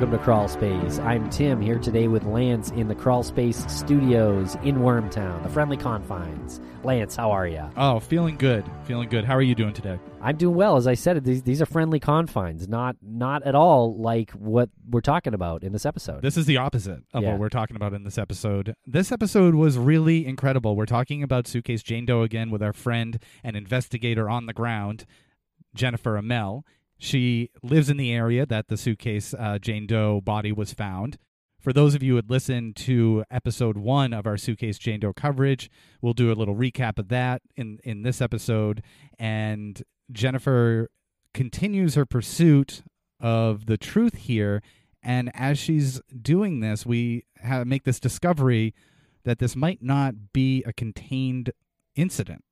Welcome to Crawl Space. I'm Tim here today with Lance in the Crawl Space Studios in Wormtown, the friendly confines. Lance, how are you? Oh, feeling good. Feeling good. How are you doing today? I'm doing well. As I said, these, these are friendly confines, not not at all like what we're talking about in this episode. This is the opposite of Yeah. what we're talking about in this episode. This episode was really incredible. We're talking about Suitcase Jane Doe again with our friend and investigator on the ground, Jennifer Amell. She lives in the area that the suitcase uh, Jane Doe body was found. For those of you who had listened to episode one of our Suitcase Jane Doe coverage, we'll do a little recap of that in, in this episode. And Jennifer continues her pursuit of the truth here. And as she's doing this, we ha make this discovery that this might not be a contained incident.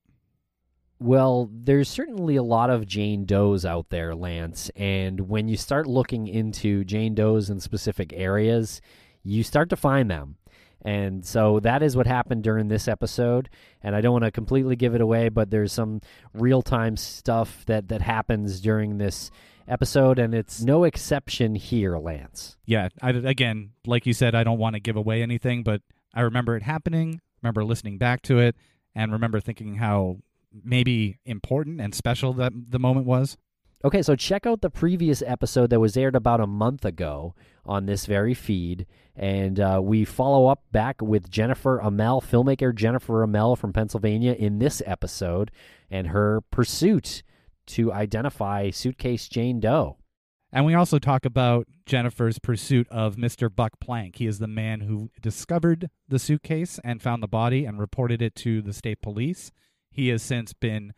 Well, there's certainly a lot of Jane Does out there, Lance. And when you start looking into Jane Does in specific areas, you start to find them. And so that is what happened during this episode. And I don't want to completely give it away, but there's some real time stuff that, that happens during this episode. And it's no exception here, Lance. Yeah, I, again, like you said, I don't want to give away anything, but I remember it happening, remember listening back to it, and remember thinking how maybe important and special that the moment was. Okay, so check out the previous episode that was aired about a month ago on this very feed. And uh, we follow up back with Jennifer Amell, filmmaker Jennifer Amell from Pennsylvania, in this episode and her pursuit to identify Suitcase Jane Doe. And we also talk about Jennifer's pursuit of Mr. Buck Plank. He is the man who discovered the suitcase and found the body and reported it to the state police. He has since been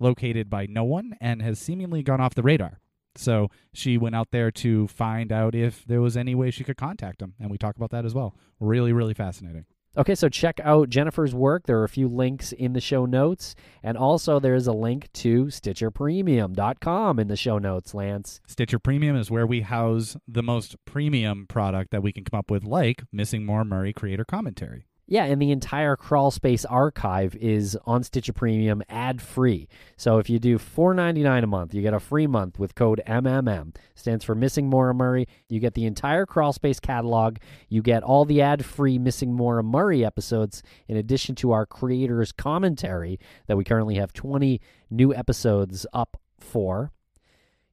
located by no one and has seemingly gone off the radar. So she went out there to find out if there was any way she could contact him. And we talk about that as well. Really, really fascinating. Okay, so check out Jennifer's work. There are a few links in the show notes. And also, there is a link to StitcherPremium.com in the show notes, Lance. Stitcher Premium is where we house the most premium product that we can come up with, like Missing Maura Murray Creator Commentary. Yeah, and the entire Crawl Space archive is on Stitcher Premium ad free. So if you do $4.99 a month, you get a free month with code MMM. Stands for Missing Maura Murray. You get the entire Crawl Space catalog. You get all the ad free Missing Maura Murray episodes, in addition to our creators' commentary that we currently have 20 new episodes up for.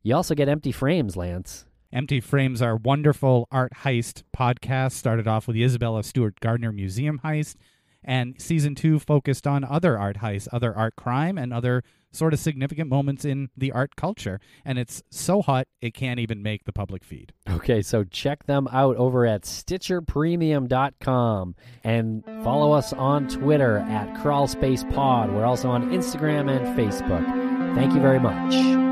You also get empty frames, Lance. Empty Frames, our wonderful art heist podcast, started off with the Isabella Stewart Gardner Museum heist, and season two focused on other art heists, other art crime, and other sort of significant moments in the art culture. And it's so hot, it can't even make the public feed. Okay, so check them out over at StitcherPremium.com and follow us on Twitter at CrawlSpacePod. We're also on Instagram and Facebook. Thank you very much.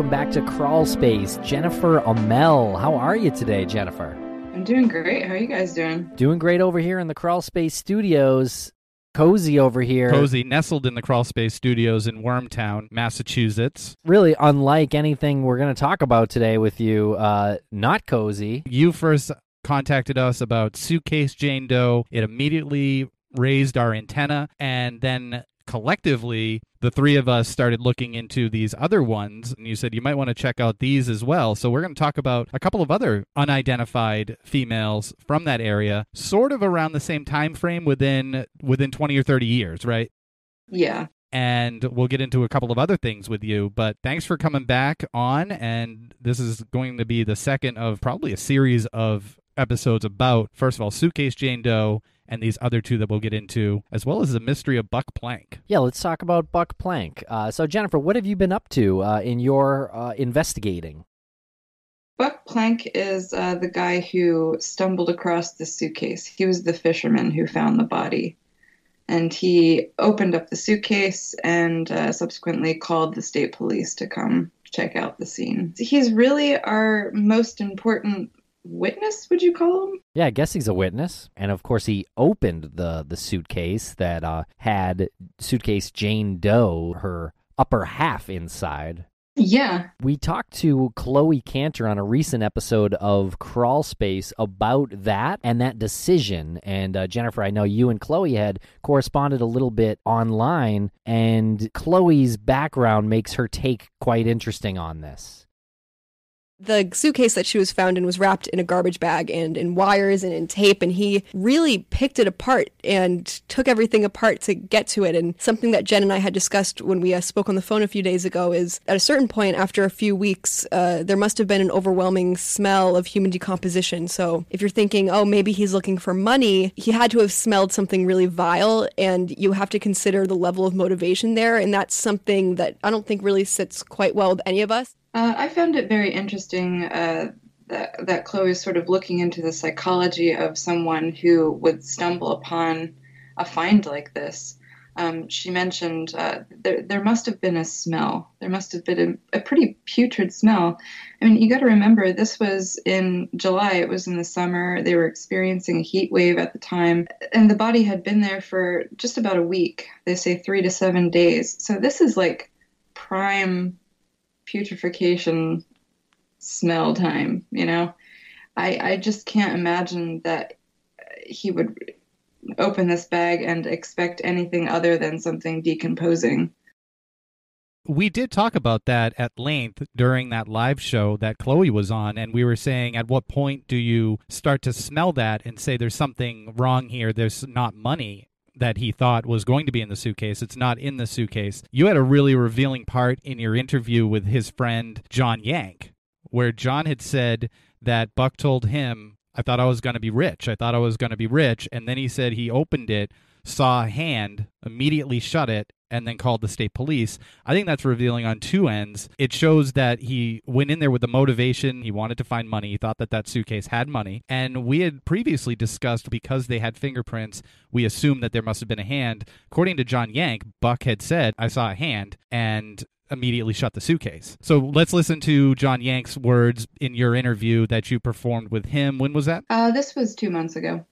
Welcome back to Crawl Space. Jennifer Amell. How are you today, Jennifer? I'm doing great. How are you guys doing? Doing great over here in the Crawl Space Studios. Cozy over here. Cozy, nestled in the Crawl Space Studios in Wormtown, Massachusetts. Really unlike anything we're going to talk about today with you. Uh, not cozy. You first contacted us about Suitcase Jane Doe. It immediately raised our antenna, and then collectively, the three of us started looking into these other ones. And you said you might want to check out these as well. So we're going to talk about a couple of other unidentified females from that area, sort of around the same time frame within within 20 or 30 years, right? Yeah. and we'll get into a couple of other things with you. But thanks for coming back on. And this is going to be the second of probably a series of episodes about, first of all, Suitcase Jane Doe and these other two that we'll get into, as well as the mystery of Buck Plank. Yeah, let's talk about Buck Plank. Uh, so, Jennifer, what have you been up to uh, in your uh, investigating? Buck Plank is uh, the guy who stumbled across the suitcase. He was the fisherman who found the body. And he opened up the suitcase and uh, subsequently called the state police to come check out the scene. He's really our most important witness, would you call him? Yeah, I guess he's a witness, and of course he opened the the suitcase that uh, had suitcase Jane Doe, her upper half inside. Yeah. We talked to Chloe Cantor on a recent episode of Crawl Space about that and that decision. And uh, Jennifer, I know you and Chloe had corresponded a little bit online, and Chloe's background makes her take quite interesting on this the suitcase that she was found in was wrapped in a garbage bag and in wires and in tape and he really picked it apart and took everything apart to get to it. And something that jen and i had discussed when we uh, spoke on the phone a few days ago is at a certain point after a few weeks uh, there must have been an overwhelming smell of human decomposition. So if you're thinking oh maybe he's looking for money he had to have smelled something really vile and you have to consider the level of motivation there. And that's something that i don't think really sits quite well with any of us uh, I found it very interesting uh, that, that Chloe is sort of looking into the psychology of someone who would stumble upon a find like this. Um, she mentioned uh, there, there must have been a smell. There must have been a, a pretty putrid smell. I mean, you got to remember, this was in July. It was in the summer. They were experiencing a heat wave at the time, and the body had been there for just about a week. They say three to seven days. So this is like prime putrefaction smell time, you know? I, I just can't imagine that he would open this bag and expect anything other than something decomposing. We did talk about that at length during that live show that Chloe was on, and we were saying at what point do you start to smell that and say there's something wrong here, there's not money? That he thought was going to be in the suitcase. It's not in the suitcase. You had a really revealing part in your interview with his friend John Yank, where John had said that Buck told him, I thought I was going to be rich. I thought I was going to be rich. And then he said he opened it, saw a hand, immediately shut it, and then called the state police. I think that's revealing on two ends. It shows that he went in there with the motivation. He wanted to find money. He thought that that suitcase had money. And we had previously discussed because they had fingerprints, we assumed that there must have been a hand. According to John Yank, Buck had said, I saw a hand. And immediately shut the suitcase. So let's listen to John Yank's words in your interview that you performed with him. When was that? Uh, this was two months ago.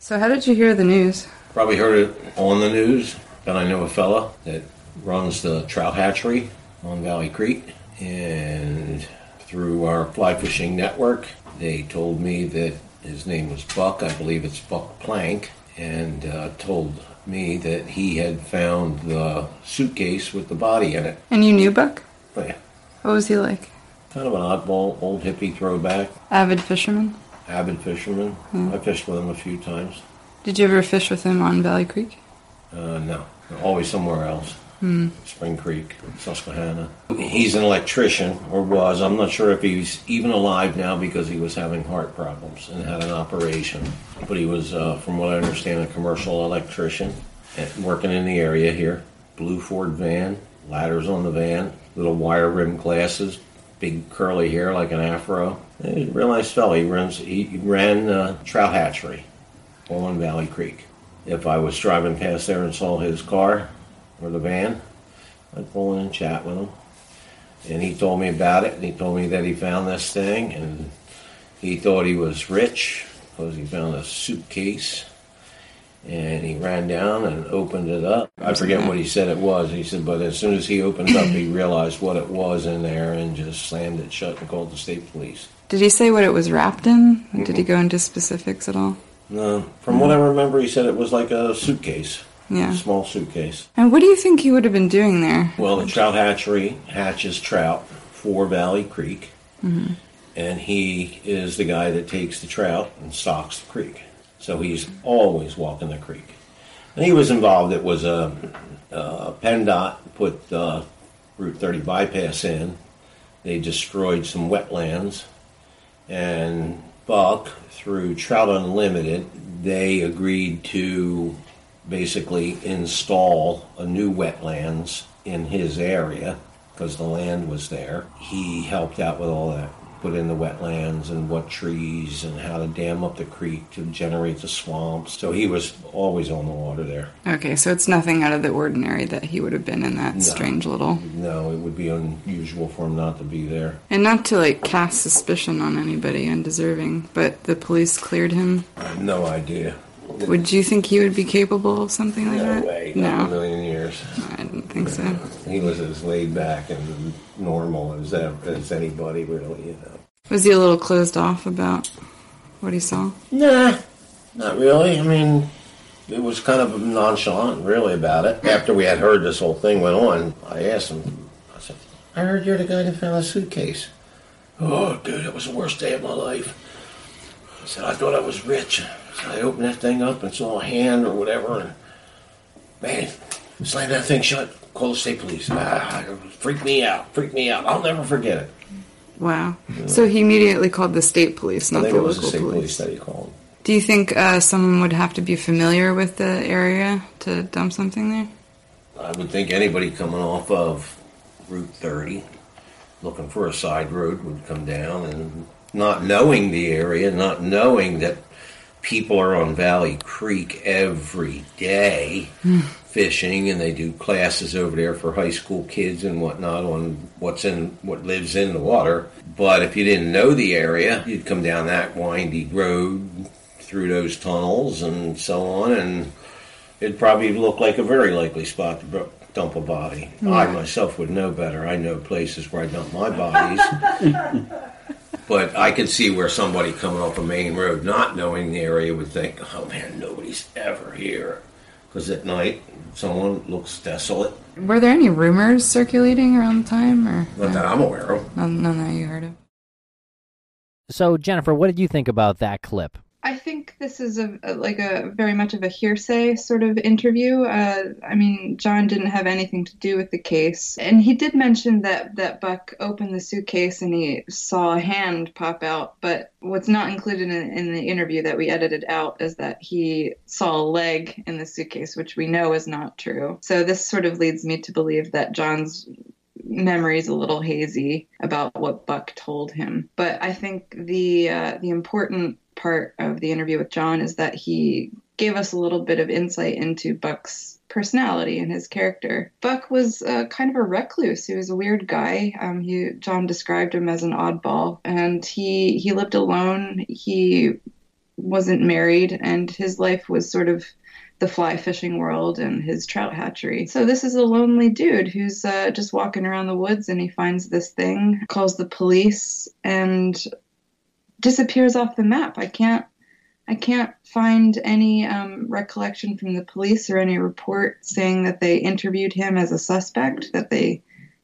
So, how did you hear the news? Probably heard it on the news. Then I know a fella that runs the trout hatchery on Valley Creek. And through our fly fishing network, they told me that his name was Buck. I believe it's Buck Plank. And uh, told me that he had found the suitcase with the body in it. And you knew Buck? Oh, yeah. What was he like? Kind of an oddball, old hippie throwback. Avid fisherman? Avid fisherman. Hmm. I fished with him a few times. Did you ever fish with him on Valley Creek? Uh, no, always somewhere else. Hmm. Spring Creek, Susquehanna. He's an electrician, or was. I'm not sure if he's even alive now because he was having heart problems and had an operation. But he was, uh, from what I understand, a commercial electrician and working in the area here. Blue Ford van, ladders on the van, little wire rim glasses, big curly hair like an afro. He's a real nice fellow. He runs. He ran uh, trout hatchery on Valley Creek. If I was driving past there and saw his car or the van, I'd pull in and chat with him. And he told me about it, and he told me that he found this thing, and he thought he was rich because he found a suitcase. And he ran down and opened it up. I forget what he said it was. He said, but as soon as he opened up, he realized what it was in there and just slammed it shut and called the state police. Did he say what it was wrapped in? Did he go into specifics at all? No, from what I remember, he said it was like a suitcase, Yeah. a small suitcase. And what do you think he would have been doing there? Well, the trout hatchery hatches trout for Valley Creek, mm-hmm. and he is the guy that takes the trout and stocks the creek. So he's always walking the creek. And he was involved. It was a, a PennDOT put uh, Route 30 bypass in. They destroyed some wetlands, and Buck, through Trout Unlimited, they agreed to basically install a new wetlands in his area because the land was there. He helped out with all that, put in the wetlands and what trees and how to dam up the creek to generate the swamps. So he was always on the water there. Okay, so it's nothing out of the ordinary that he would have been in that No. strange little. No, it would be unusual for him not to be there. And not to like cast suspicion on anybody undeserving, but the police cleared him. I have no idea. Would you think he would be capable of something like that? No that? way. Not in a No, million years. Think think so. He was as laid back and normal as as anybody, really. You know. Was he a little closed off about what he saw? Nah, not really. I mean, it was kind of nonchalant, really, about it. After we had heard this whole thing went on, I asked him. I said, "I heard you're the guy that found a suitcase." Oh, dude, it was the worst day of my life. I said, "I thought I was rich." So I opened that thing up and saw a hand or whatever, and man, slammed that thing shut. Call the state police. Ah, it freaked me out. Freak me out. I'll never forget it. Wow. So he immediately called the state police, not the was the local state police police. that he called. Do you think uh, someone would have to be familiar with the area to dump something there? I would think anybody coming off of Route 30, looking for a side road, would come down and not knowing the area, not knowing that people are on Valley Creek every day hmm. fishing, and they do classes over there for high school kids and whatnot on what's in what lives in the water. But if you didn't know the area, you'd come down that windy road through those tunnels and so on, and it'd probably look like a very likely spot to dump a body. I myself would know better. I know places where I dump my bodies. but I could see where somebody coming off a main road, not knowing the area, would think, oh man, nobody's ever here. Because at night, someone looks desolate. Were there any rumors circulating around the time, or Not that I'm aware of. none, none that you heard of? So, Jennifer, what did you think about that clip? I think this is a, like a very much of a hearsay sort of interview. Uh, I mean, John didn't have anything to do with the case, and he did mention that that Buck opened the suitcase and he saw a hand pop out. But what's not included in, in the interview that we edited out is that he saw a leg in the suitcase, which we know is not true. So this sort of leads me to believe that John's memory's a little hazy about what Buck told him. But I think the uh, the important part of the interview with John is that he gave us a little bit of insight into Buck's personality and his character. Buck was uh, kind of a recluse. He was a weird guy. Um, he John described him as an oddball, and he he lived alone. He wasn't married, and his life was sort of the fly fishing world and his trout hatchery. So this is a lonely dude who's uh, just walking around the woods and he finds this thing, calls the police, and disappears off the map. I can't. I can't find any um, recollection from the police or any report saying that they interviewed him as a suspect, that they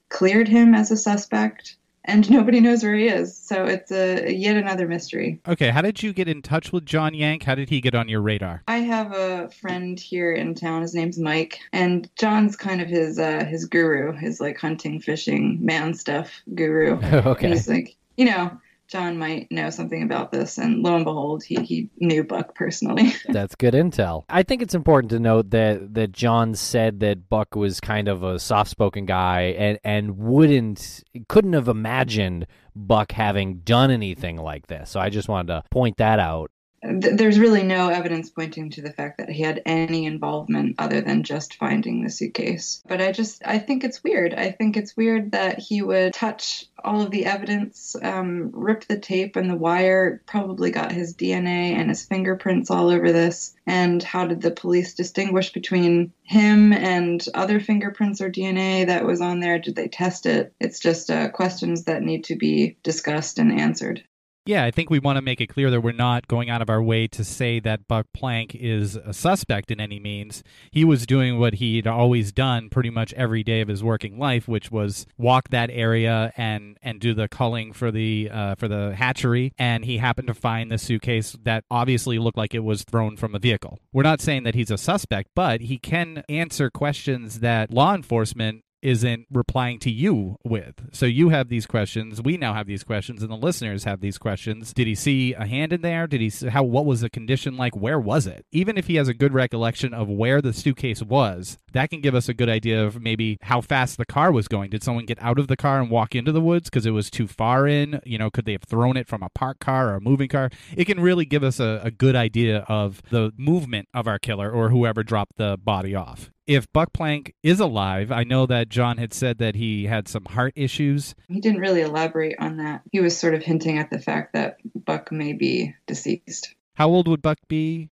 cleared him as a suspect, and nobody knows where he is. So it's a yet another mystery. Okay, how did you get in touch with John Yank? How did he get on your radar? I have a friend here in town. His name's Mike, and John's kind of his uh, his guru, his like hunting, fishing, man stuff guru. And okay. he's like, you know, John might know something about this, and lo and behold, he he knew Buck personally. That's good intel. I think it's important to note that that John said that Buck was kind of a soft-spoken guy and and wouldn't couldn't have imagined Buck having done anything like this. So I just wanted to point that out. Th- There's really no evidence pointing to the fact that he had any involvement other than just finding the suitcase. But I just, I think it's weird. I think it's weird that he would touch all of the evidence, um, rip the tape and the wire, probably got his DNA and his fingerprints all over this. And how did the police distinguish between him and other fingerprints or DNA that was on there? Did they test it? It's just uh, questions that need to be discussed and answered. Yeah, I think we want to make it clear that we're not going out of our way to say that Buck Plank is a suspect in any means. He was doing what he'd always done pretty much every day of his working life, which was walk that area and and do the culling for the uh, for the hatchery. And he happened to find the suitcase that obviously looked like it was thrown from a vehicle. We're not saying that he's a suspect, but he can answer questions that law enforcement isn't replying to you with. So you have these questions, we now have these questions, and the listeners have these questions. Did he see a hand in there? Did he s- how what was the condition like? Where was it? Even if he has a good recollection of where the suitcase was, that can give us a good idea of maybe how fast the car was going. Did someone get out of the car and walk into the woods because it was too far in? You know, could they have thrown it from a parked car or a moving car? It can really give us a, a good idea of the movement of our killer or whoever dropped the body off if Buck Plank is alive, I know that John had said that he had some heart issues. He didn't really elaborate on that. He was sort of hinting at the fact that Buck may be deceased. How old would Buck be?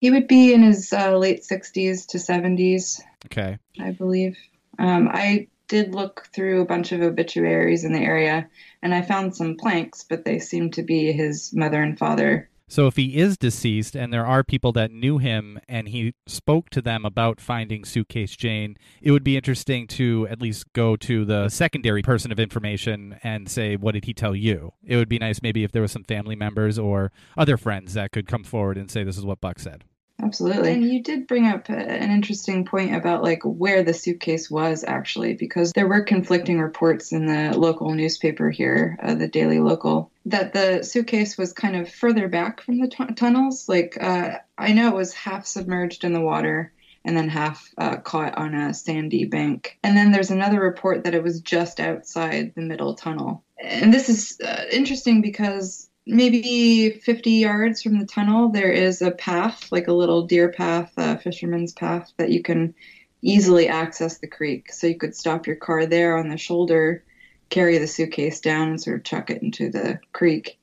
He would be in his uh, late 60s to 70s, Okay. I believe. Um, I did look through a bunch of obituaries in the area, and I found some planks, but they seem to be his mother and father. So if he is deceased and there are people that knew him and he spoke to them about finding Suitcase Jane, it would be interesting to at least go to the secondary person of information and say, what did he tell you? It would be nice maybe if there was some family members or other friends that could come forward and say, this is what Buck said. Absolutely. And you did bring up an interesting point about like where the suitcase was actually, because there were conflicting reports in the local newspaper here, uh, the Daily Local, that the suitcase was kind of further back from the t- tunnels. Like uh, I know it was half submerged in the water and then half uh, caught on a sandy bank. And then there's another report that it was just outside the middle tunnel. And this is uh, interesting because maybe 50 yards from the tunnel, there is a path, like a little deer path, a fisherman's path, that you can easily access the creek. So you could stop your car there on the shoulder, carry the suitcase down, and sort of chuck it into the creek.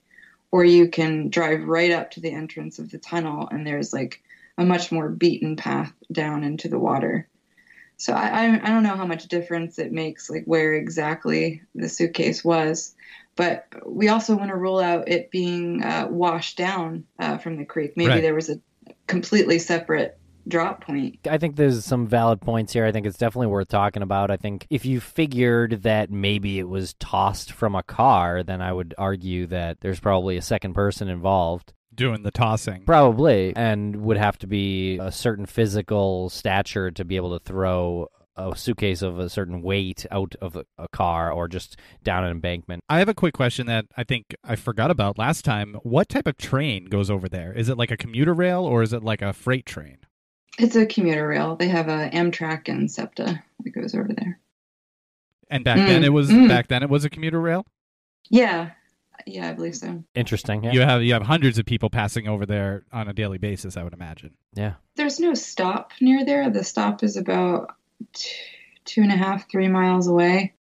Or you can drive right up to the entrance of the tunnel, and there's like a much more beaten path down into the water. So I, I, don't know how much difference it makes, like where exactly the suitcase was but we also want to rule out it being uh, washed down uh, from the creek. Maybe Right. there was a completely separate drop point. I think there's some valid points here. I think it's definitely worth talking about. I think if you figured that maybe it was tossed from a car, then I would argue that there's probably a second person involved. Doing the tossing. Probably, and would have to be a certain physical stature to be able to throw a suitcase of a certain weight out of a, a car or just down an embankment. I have a quick question that I think I forgot about last time. What type of train goes over there? Is it like a commuter rail or is it like a freight train? It's a commuter rail. They have a Amtrak and SEPTA that goes over there. And back Mm, then it was mm. back then it was a commuter rail. Yeah, yeah, I believe so. Interesting. Yeah. You have you have hundreds of people passing over there on a daily basis. I would imagine. yeah. There's no stop near there. The stop is about t- two and a half, three miles away.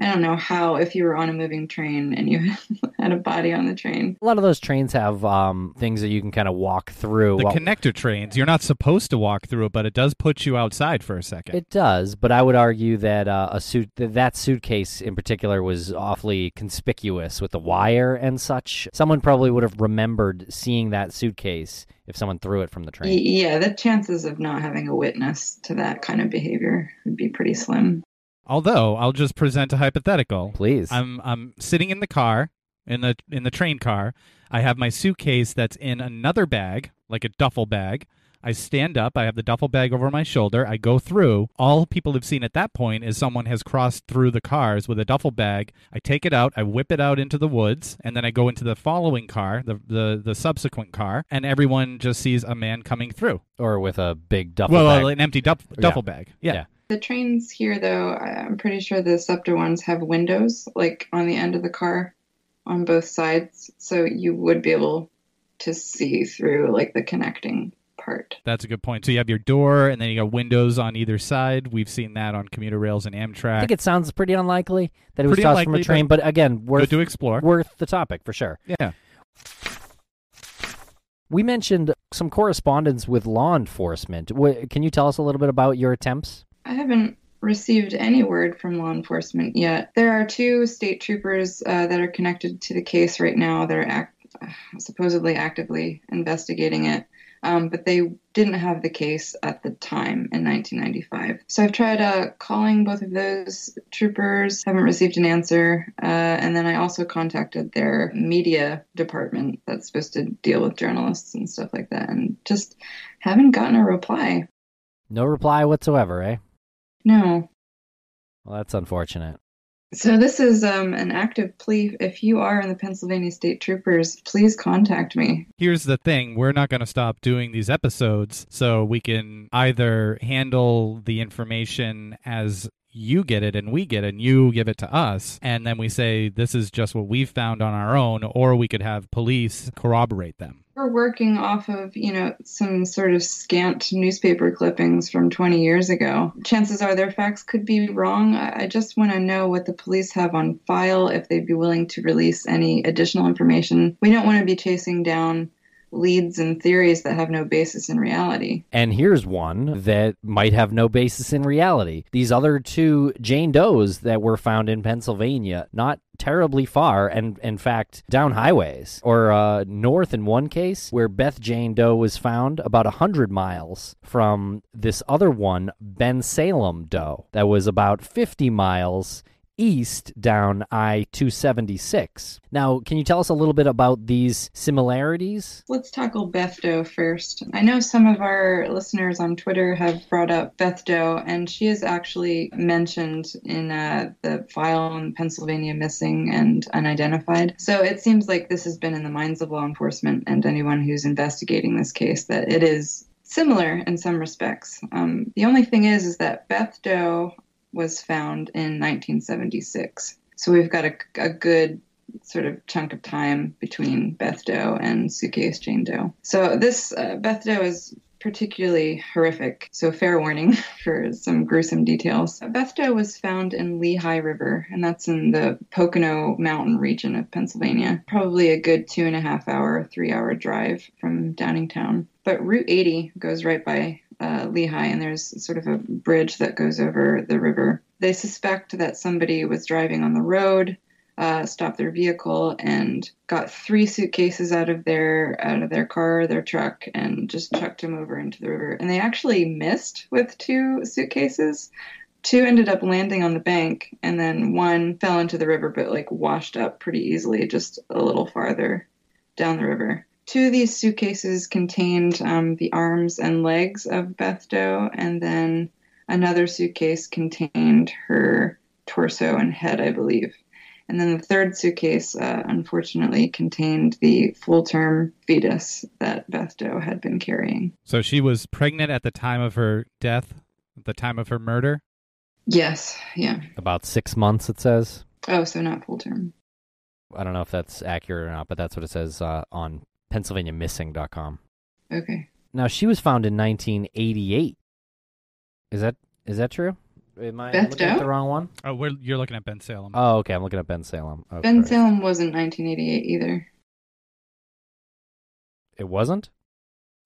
I don't know how if you were on a moving train and you had a body on the train. A lot of those trains have um, things that you can kind of walk through. The while- connector trains, you're not supposed to walk through it, but it does put you outside for a second. It does, but I would argue that uh, a suit that, that suitcase in particular was awfully conspicuous with the wire and such. Someone probably would have remembered seeing that suitcase if someone threw it from the Y- train. Yeah, the chances of not having a witness to that kind of behavior would be pretty slim. Although I'll just present a hypothetical. Please. I'm I'm sitting in the car, in the in the train car. I have my suitcase that's in another bag, like a duffel bag. I stand up, I have the duffel bag over my shoulder, I go through. All people have seen at that point is someone has crossed through the cars with a duffel bag. I take it out, I whip it out into the woods, and then I go into the following car, the the, the subsequent car, and everyone just sees a man coming through. or with a big duffel well, bag. an empty duff, duffel bag. Yeah. Yeah. The trains here, though, I- I'm pretty sure the SEPTA ones have windows, like on the end of the car, on both sides, so you would be able to see through, like the connecting part. That's a good point. So you have your door, and then you got windows on either side. We've seen that on commuter rails and Amtrak. I think it sounds pretty unlikely that it was tossed from a train, but, again, worth Good to explore. worth the topic for sure. Yeah. We mentioned some correspondence with law enforcement. Can you tell us a little bit about your attempts? I haven't received any word from law enforcement yet. There are two state troopers uh, that are connected to the case right now that are act- supposedly actively investigating it. Um, but they didn't have the case at the time in 1995. So I've tried uh, calling both of those troopers, haven't received an answer. Uh, and then I also contacted their media department that's supposed to deal with journalists and stuff like that, and just haven't gotten a reply. No reply whatsoever, eh? No. Well, that's unfortunate. So this is um, an active plea. If you are in the Pennsylvania State Troopers, please contact me. Here's the thing we're not going to stop doing these episodes so we can either handle the information as you get it and we get it and you give it to us and then we say this is just what we've found on our own or we could have police corroborate them We're working off of, you know, some sort of scant newspaper clippings from 20 years ago. Chances are their facts could be wrong. I just want to know what the police have on file, if they'd be willing to release any additional information. We don't want to be chasing down leads and theories that have no basis in reality. And here's one that might have no basis in reality. These other two Jane Does that were found in Pennsylvania, not terribly far, and in fact, down highways, or uh, north in one case, where Beth Jane Doe was found about 100 miles from this other one, Bensalem Doe, that was about 50 miles east down I 276. Now, can you tell us a little bit about these similarities? Let's tackle Beth Doe first. I know some of our listeners on Twitter have brought up Beth Doe, and she is actually mentioned in uh, the file on Pennsylvania missing and unidentified. So it seems like this has been in the minds of law enforcement and anyone who's investigating this case that it is similar in some respects. Um, the only thing is, is that Beth Doe was found in 1976. So we've got a, a good sort of chunk of time between Beth Doe and Suitcase Jane Doe. So this uh, Beth Doe is particularly horrific. So fair warning for some gruesome details. Beth Doe was found in Lehigh River, and that's in the Pocono Mountain region of Pennsylvania. Probably a good two and a half hour, three hour drive from Downingtown. But Route 80 goes right by uh, Lehigh, and there's sort of a bridge that goes over the river. They suspect that somebody was driving on the road, uh, stopped their vehicle, and got three suitcases out of their out of their car, their truck, and just chucked them over into the river. And they actually missed with two suitcases. Two ended up landing on the bank, and then one fell into the river, but like washed up pretty easily, just a little farther down the river. Two of these suitcases contained um, the arms and legs of Beth Doe, and then another suitcase contained her torso and head, I believe. And then the third suitcase, uh, unfortunately, contained the full term fetus that Beth Doe had been carrying. So she was pregnant at the time of her death, at the time of her murder? Yes, yeah. About six months, it says. Oh, so not full term. I don't know if that's accurate or not, but that's what it says uh, on PennsylvaniaMissing.com. Okay. Now she was found in 1988. Is that is that true? Am I Beth looking at the wrong one? Oh, we're, you're looking at Bensalem. Oh, okay. I'm looking at Bensalem. Oh, Ben Christ. Salem wasn't 1988 either. It wasn't.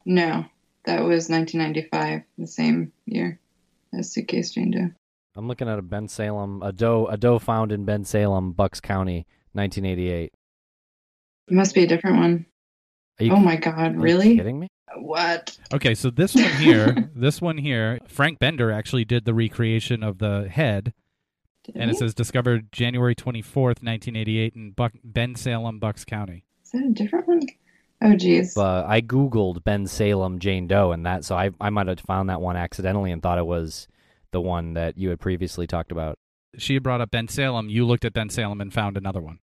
No, that was 1995, the same year as Suitcase Jane Doe. I'm looking at a Bensalem, a doe, a doe found in Bensalem, Bucks County, 1988. It must be a different one. Are you, oh my God, are you really? kidding me? What? Okay, so this one here, this one here, Frank Bender actually did the recreation of the head, Did and it says discovered January 24th, 1988 in Buck, Bensalem, Bucks County. Is that a different one? Oh, geez. Uh, I googled Bensalem Jane Doe, and that so I I might have found that one accidentally and thought it was the one that you had previously talked about. She brought up Bensalem. You looked at Bensalem and found another one.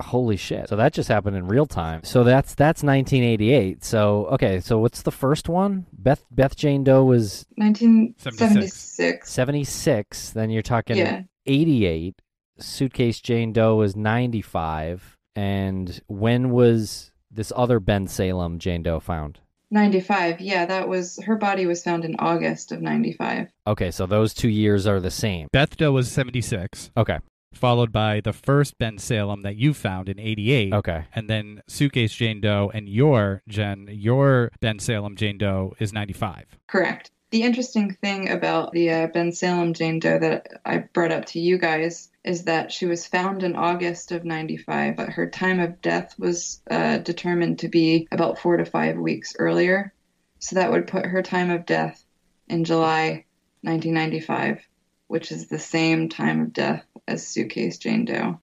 Holy shit! So that just happened in real time. So that's that's 1988. So okay, so what's the first one? Beth Beth Jane Doe was 1976. 76. Then you're talking Yeah. 88. Suitcase Jane Doe was 95. And when was this other Bensalem Jane Doe found? 95. Yeah, that was her body was found in August of 95. Okay, so those two years are the same. Beth Doe was 76, Okay, followed by the first Bensalem that you found in 88. okay. And then Suitcase Jane Doe and your, Jen, your Bensalem Jane Doe is 95. Correct. The interesting thing about the uh, Bensalem Jane Doe that I brought up to you guys is that she was found in August of 95, but her time of death was uh, determined to be about four to five weeks earlier. So that would put her time of death in July 1995, which is the same time of death as Suitcase Jane Doe.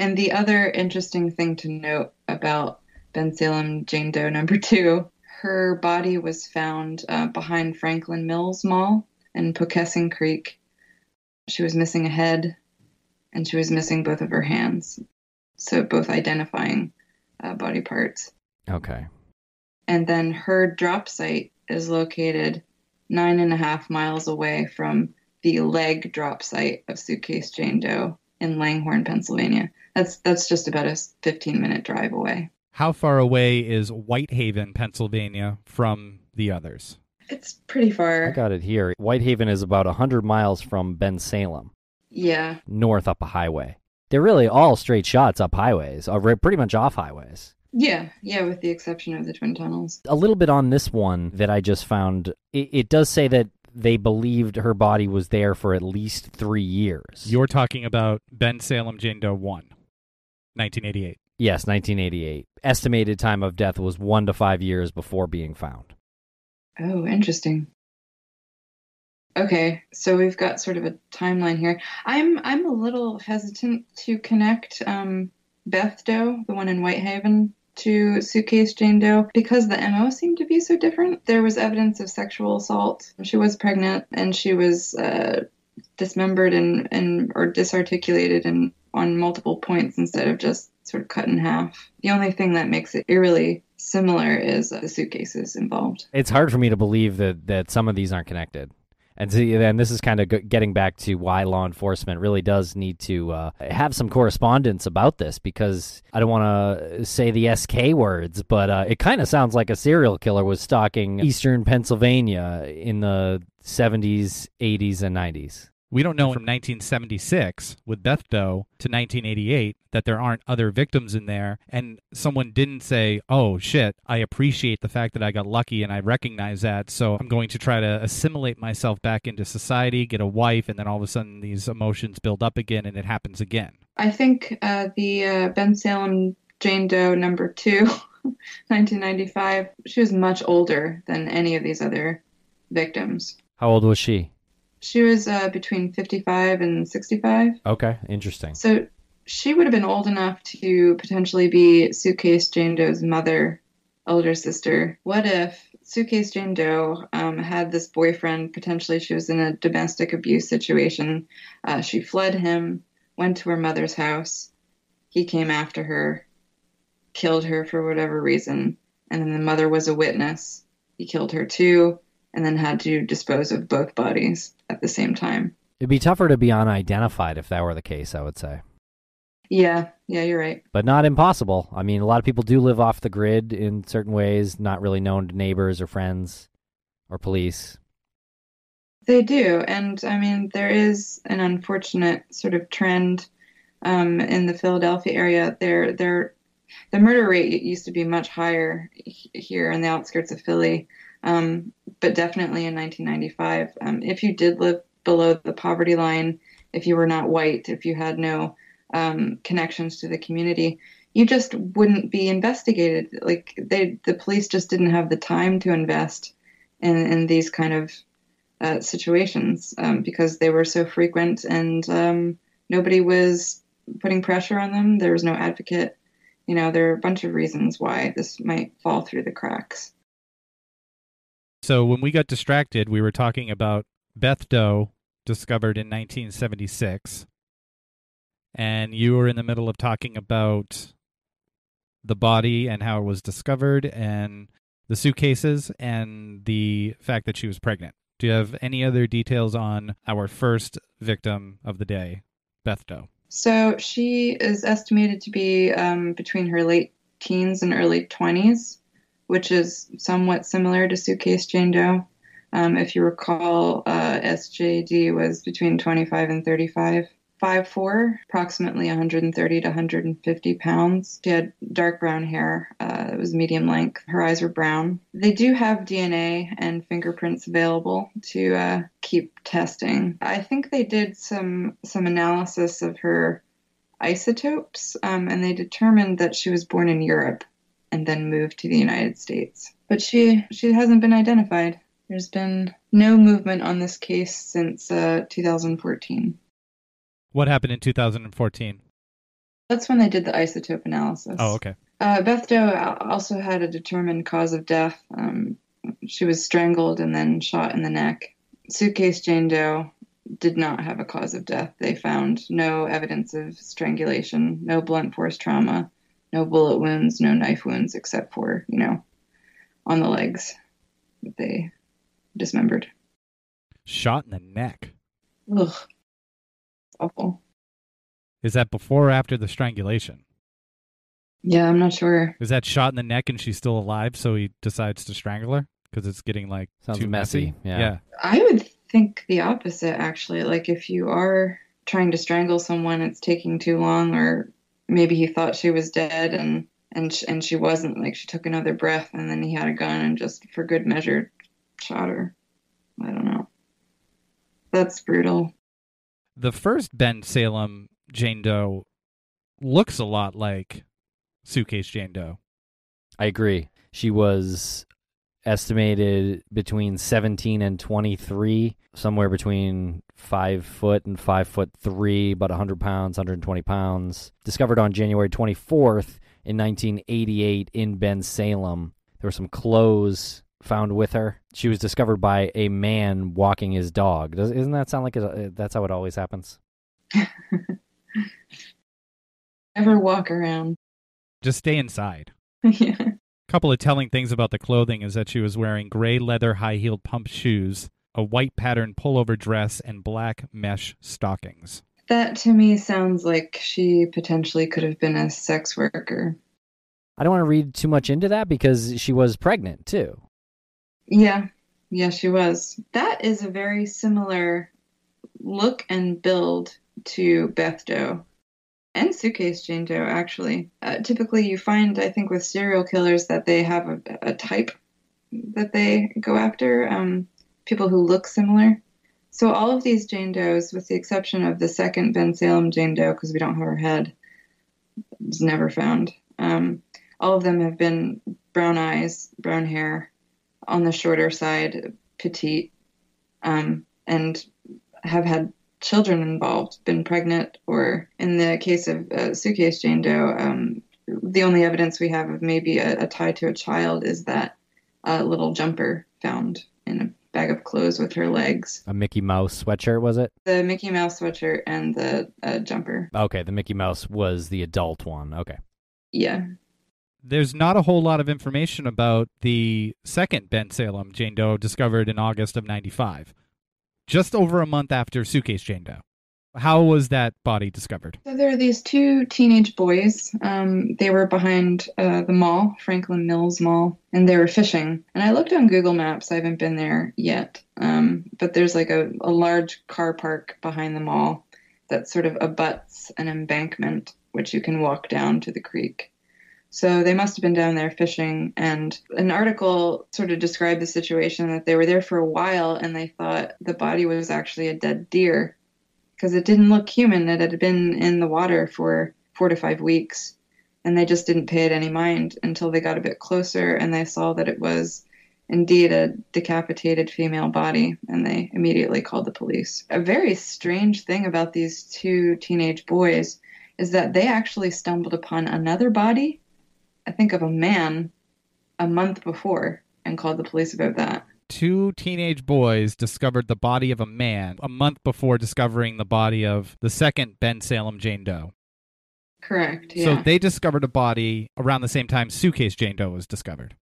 And the other interesting thing to note about Bensalem Jane Doe number two her body was found uh, behind Franklin Mills Mall in Poquessing Creek. She was missing a head and she was missing both of her hands. So, both identifying uh, body parts. Okay. And then her drop site is located nine and a half miles away from the leg drop site of Suitcase Jane Doe in Langhorne, Pennsylvania. That's that's just about a 15 minute drive away. How far away is Whitehaven, Pennsylvania from the others? It's pretty far. I got it here. Whitehaven is about 100 miles from Bensalem, Yeah. north up a highway. They're really all straight shots up highways, uh, or pretty much off highways. Yeah, yeah, with the exception of the twin tunnels. A little bit on this one that I just found, it, it does say that they believed her body was there for at least three years. You're talking about Bensalem Jane Doe 1, 1988. yes, 1988. Estimated time of death was one to five years before being found. Oh, interesting. Okay, so we've got sort of a timeline here. I'm I'm a little hesitant to connect um, Beth Doe, the one in Whitehaven, to Suitcase Jane Doe because the MO seemed to be so different. There was evidence of sexual assault. She was pregnant and she was uh, dismembered and, and or disarticulated and on multiple points instead of just sort of cut in half. The only thing that makes it eerily similar is the suitcases involved. It's hard for me to believe that, that some of these aren't connected. And see, this is kind of getting back to why law enforcement really does need to uh, have some correspondence about this because I don't want to say the SK words, but uh, it kind of sounds like a serial killer was stalking eastern Pennsylvania in the 70s, 80s, and 90s. We don't know from 1976 with Beth Doe to 1988 that there aren't other victims in there, and someone didn't say, "Oh shit, I appreciate the fact that I got lucky and I recognize that, so I'm going to try to assimilate myself back into society, get a wife, and then all of a sudden these emotions build up again and it happens again." I think uh, the uh, Bensalem Jane Doe number two, 1995, she was much older than any of these other victims. How old was she? She was uh, between 55 and 65. Okay, interesting. So she would have been old enough to potentially be Suitcase Jane Doe's mother, elder sister. What if Suitcase Jane Doe um, had this boyfriend? Potentially, she was in a domestic abuse situation. Uh, she fled him, went to her mother's house. He came after her, killed her for whatever reason, and then the mother was a witness. He killed her too, and then had to dispose of both bodies at the same time. It'd be tougher to be unidentified if that were the case, I would say. Yeah, yeah, you're right. But not impossible. I mean, a lot of people do live off the grid in certain ways, not really known to neighbors or friends or police. They do, and I mean, there is an unfortunate sort of trend um, in the Philadelphia area. There, there, the murder rate used to be much higher here in the outskirts of Philly, um, but definitely in 1995, um, if you did live below the poverty line, if you were not white, if you had no um, connections to the community, you just wouldn't be investigated. Like they, the police just didn't have the time to invest in, in these kind of uh, situations um, because they were so frequent and um, nobody was putting pressure on them. There was no advocate. You know, there are a bunch of reasons why this might fall through the cracks. So when we got distracted, we were talking about Beth Doe, discovered in 1976, and you were in the middle of talking about the body and how it was discovered, and the suitcases, and the fact that she was pregnant. Do you have any other details on our first victim of the day, Beth Doe? So she is estimated to be um, between her late teens and early 20s, which is somewhat similar to Suitcase Jane Doe. Um, if you recall, uh, SJD was between 25 and 35. 5'4, approximately 130 to 150 pounds. She had dark brown hair. Uh, it was medium length. Her eyes were brown. They do have DNA and fingerprints available to uh, keep testing. I think they did some some analysis of her isotopes, um, and they determined that she was born in Europe and then moved to the United States. But she she hasn't been identified. There's been no movement on this case since uh, 2014. What happened in 2014? That's when they did the isotope analysis. Oh, okay. Uh, Beth Doe also had a determined cause of death. Um, she was strangled and then shot in the neck. Suitcase Jane Doe did not have a cause of death. They found no evidence of strangulation, no blunt force trauma, no bullet wounds, no knife wounds, except for, you know, on the legs that they dismembered. Shot in the neck. Ugh. Awful. Is that before or after the strangulation? Yeah, I'm not sure. Is that shot in the neck and she's still alive, so he decides to strangle her because it's getting like Sounds too messy, yeah. yeah. I would think the opposite, actually. Like, if you are trying to strangle someone, it's taking too long, or maybe he thought she was dead and and sh- and she wasn't like she took another breath and then he had a gun and just for good measure shot her. I don't know. That's brutal. The first Bensalem Jane Doe looks a lot like Suitcase Jane Doe. I agree. She was estimated between 17 and 23, somewhere between five foot and five foot three, about 100 pounds, 120 pounds. Discovered on January 24th in 1988 in Bensalem. There were some clothes found with her. She was discovered by a man walking his dog. Does, isn't that sound like a, uh, that's how it always happens? Never walk around. Just stay inside. yeah. Couple of telling things about the clothing is that she was wearing gray leather high heeled pump shoes, a white patterned pullover dress, and black mesh stockings. That to me sounds like she potentially could have been a sex worker. I don't want to read too much into that because she was pregnant too. Yeah, yeah, she was. That is a very similar look and build to Beth Doe and Suitcase Jane Doe, actually. Uh, typically, you find, I think, with serial killers that they have a, a type that they go after, um, people who look similar. So, all of these Jane Does, with the exception of the second Bensalem Jane Doe, because we don't have her head, was never found. Um, all of them have been brown eyes, brown hair, on the shorter side, petite, um, and have had children involved, been pregnant, or in the case of uh, Suitcase Jane Doe, um, the only evidence we have of maybe a, a tie to a child is that uh, little jumper found in a bag of clothes with her legs. A Mickey Mouse sweatshirt, was it? The Mickey Mouse sweatshirt and the uh, jumper. Okay, the Mickey Mouse was the adult one. Okay. Yeah. There's not a whole lot of information about the second Bensalem Jane Doe discovered in August of 95, just over a month after Suitcase Jane Doe. How was that body discovered? So there are these two teenage boys. Um, they were behind uh, the mall, Franklin Mills Mall, and they were fishing. And I looked on Google Maps. I haven't been there yet, um, but there's like a, a large car park behind the mall that sort of abuts an embankment, which you can walk down to the creek. So they must have been down there fishing. And an article sort of described the situation that they were there for a while and they thought the body was actually a dead deer because it didn't look human. It had been in the water for four to five weeks. And they just didn't pay it any mind until they got a bit closer and they saw that it was indeed a decapitated female body. And they immediately called the police. A very strange thing about these two teenage boys is that they actually stumbled upon another body I think of a man a month before and called the police about that. Two teenage boys discovered the body of a man a month before discovering the body of the second Bensalem Jane Doe. Correct. Yeah. So they discovered a body around the same time Suitcase Jane Doe was discovered.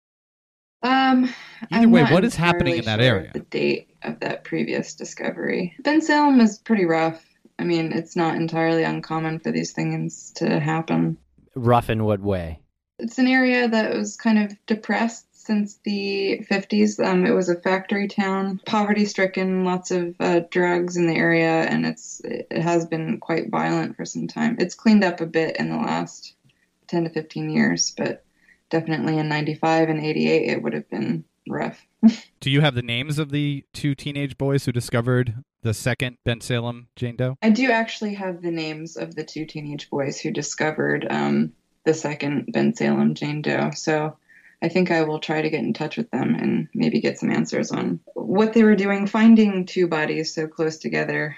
Um, Either I'm way, what is happening in that sure area? The date of that previous discovery. Bensalem is pretty rough. I mean, it's not entirely uncommon for these things to happen. Rough in what way? It's an area that was kind of depressed since the 50s. Um, it was a factory town, poverty stricken, lots of uh, drugs in the area, and it's it has been quite violent for some time. It's cleaned up a bit in the last 10 to 15 years, but definitely in 95 and 88 it would have been rough. Do you have the names of the two teenage boys who discovered the second Bensalem Jane Doe? I do actually have the names of the two teenage boys who discovered um, the second Bensalem Jane Doe. So I think I will try to get in touch with them and maybe get some answers on what they were doing finding two bodies so close together.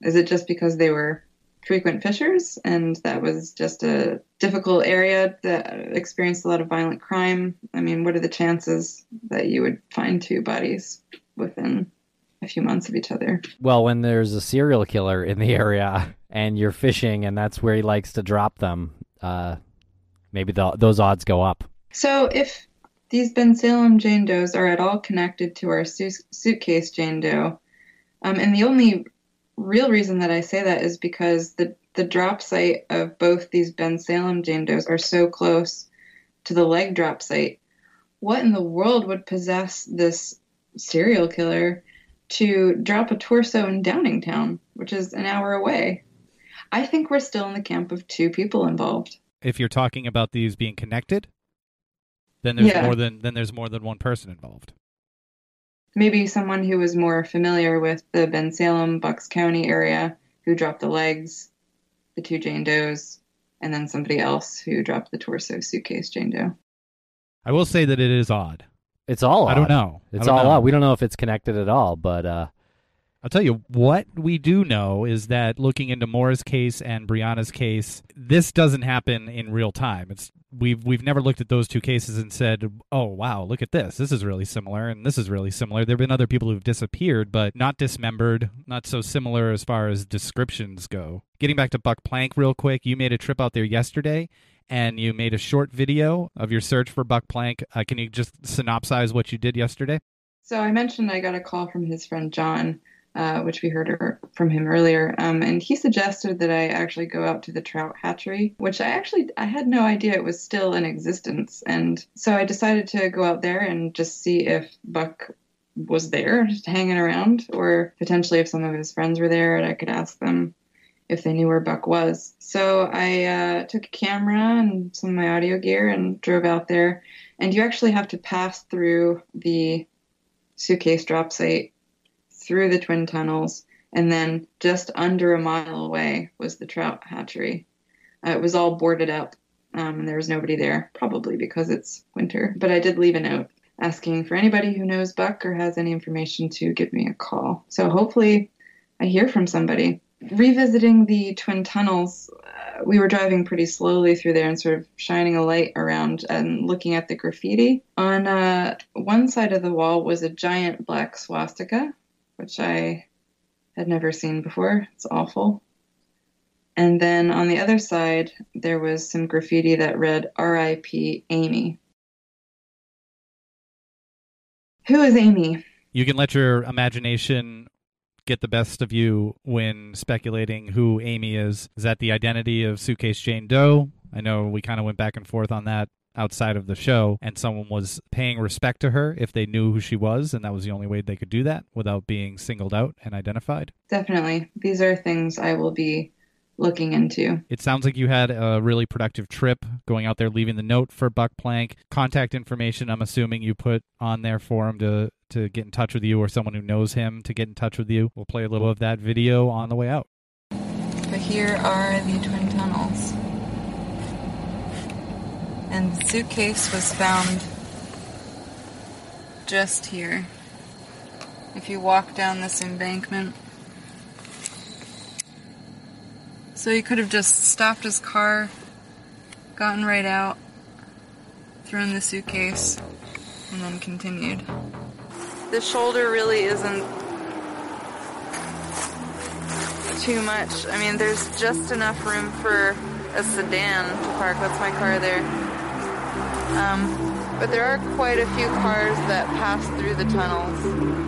Is it just because they were frequent fishers and that was just a difficult area that experienced a lot of violent crime? I mean, what are the chances that you would find two bodies within a few months of each other? Well, when there's a serial killer in the area and you're fishing and that's where he likes to drop them, uh, maybe the, those odds go up. So, if these Bensalem Jane Does are at all connected to our su- suitcase Jane Doe, um, and the only real reason that I say that is because the the drop site of both these Bensalem Jane Does are so close to the leg drop site. What in the world would possess this serial killer to drop a torso in Downingtown, which is an hour away? I think we're still in the camp of two people involved. if you're talking about these being connected, then there's Yeah. more than then there's more than one person involved. Maybe someone who was more familiar with the Bensalem, Bucks County area who dropped the legs, the two Jane Does, and then somebody else who dropped the torso suitcase Jane Doe. I will say that it is odd. It's all I don't know. It's don't all know. odd. We don't know if it's connected at all, but uh, I'll tell you what we do know is that looking into Maura's case and Brianna's case, this doesn't happen in real time. It's we've we've never looked at those two cases and said, "Oh wow, look at this. This is really similar and this is really similar." There've been other people who've disappeared, but not dismembered, not so similar as far as descriptions go. Getting back to Buck Plank real quick, you made a trip out there yesterday and you made a short video of your search for Buck Plank. Uh, can you just synopsize what you did yesterday? So I mentioned I got a call from his friend John, uh, which we heard er- from him earlier, um, and he suggested that I actually go out to the trout hatchery, which I actually I had no idea it was still in existence, and so I decided to go out there and just see if Buck was there, just hanging around, or potentially if some of his friends were there, and I could ask them if they knew where Buck was. So I uh, took a camera and some of my audio gear and drove out there. And you actually have to pass through the suitcase drop site through the twin tunnels, and then just under a mile away was the trout hatchery. Uh, it was all boarded up, um, and there was nobody there, probably because it's winter. But I did leave a note asking for anybody who knows Buck or has any information to give me a call. So hopefully I hear from somebody. Revisiting the twin tunnels, uh, we were driving pretty slowly through there and sort of shining a light around and looking at the graffiti. On uh, one side of the wall was a giant black swastika, which I had never seen before. It's awful. And then on the other side, there was some graffiti that read R.I.P. Amy. Who is Amy? you can let your imagination get the best of you when speculating who Amy is. Is that the identity of Suitcase Jane Doe? I know we kind of went back and forth on that outside of the show, and someone was paying respect to her if they knew who she was, and that was the only way they could do that without being singled out and identified. Definitely. These are things I will be looking into. It sounds like you had a really productive trip going out there, leaving the note for Buck Plank. Contact information, I'm assuming you put on there for him to, to get in touch with you or someone who knows him to get in touch with you. We'll play a little of that video on the way out. But here are the twin tunnels. And the suitcase was found just here. If you walk down this embankment. So he could have just stopped his car, gotten right out, thrown the suitcase, and then continued. The shoulder really isn't too much. I mean, there's just enough room for a sedan to park. That's my car there. Um, but there are quite a few cars that pass through the tunnels.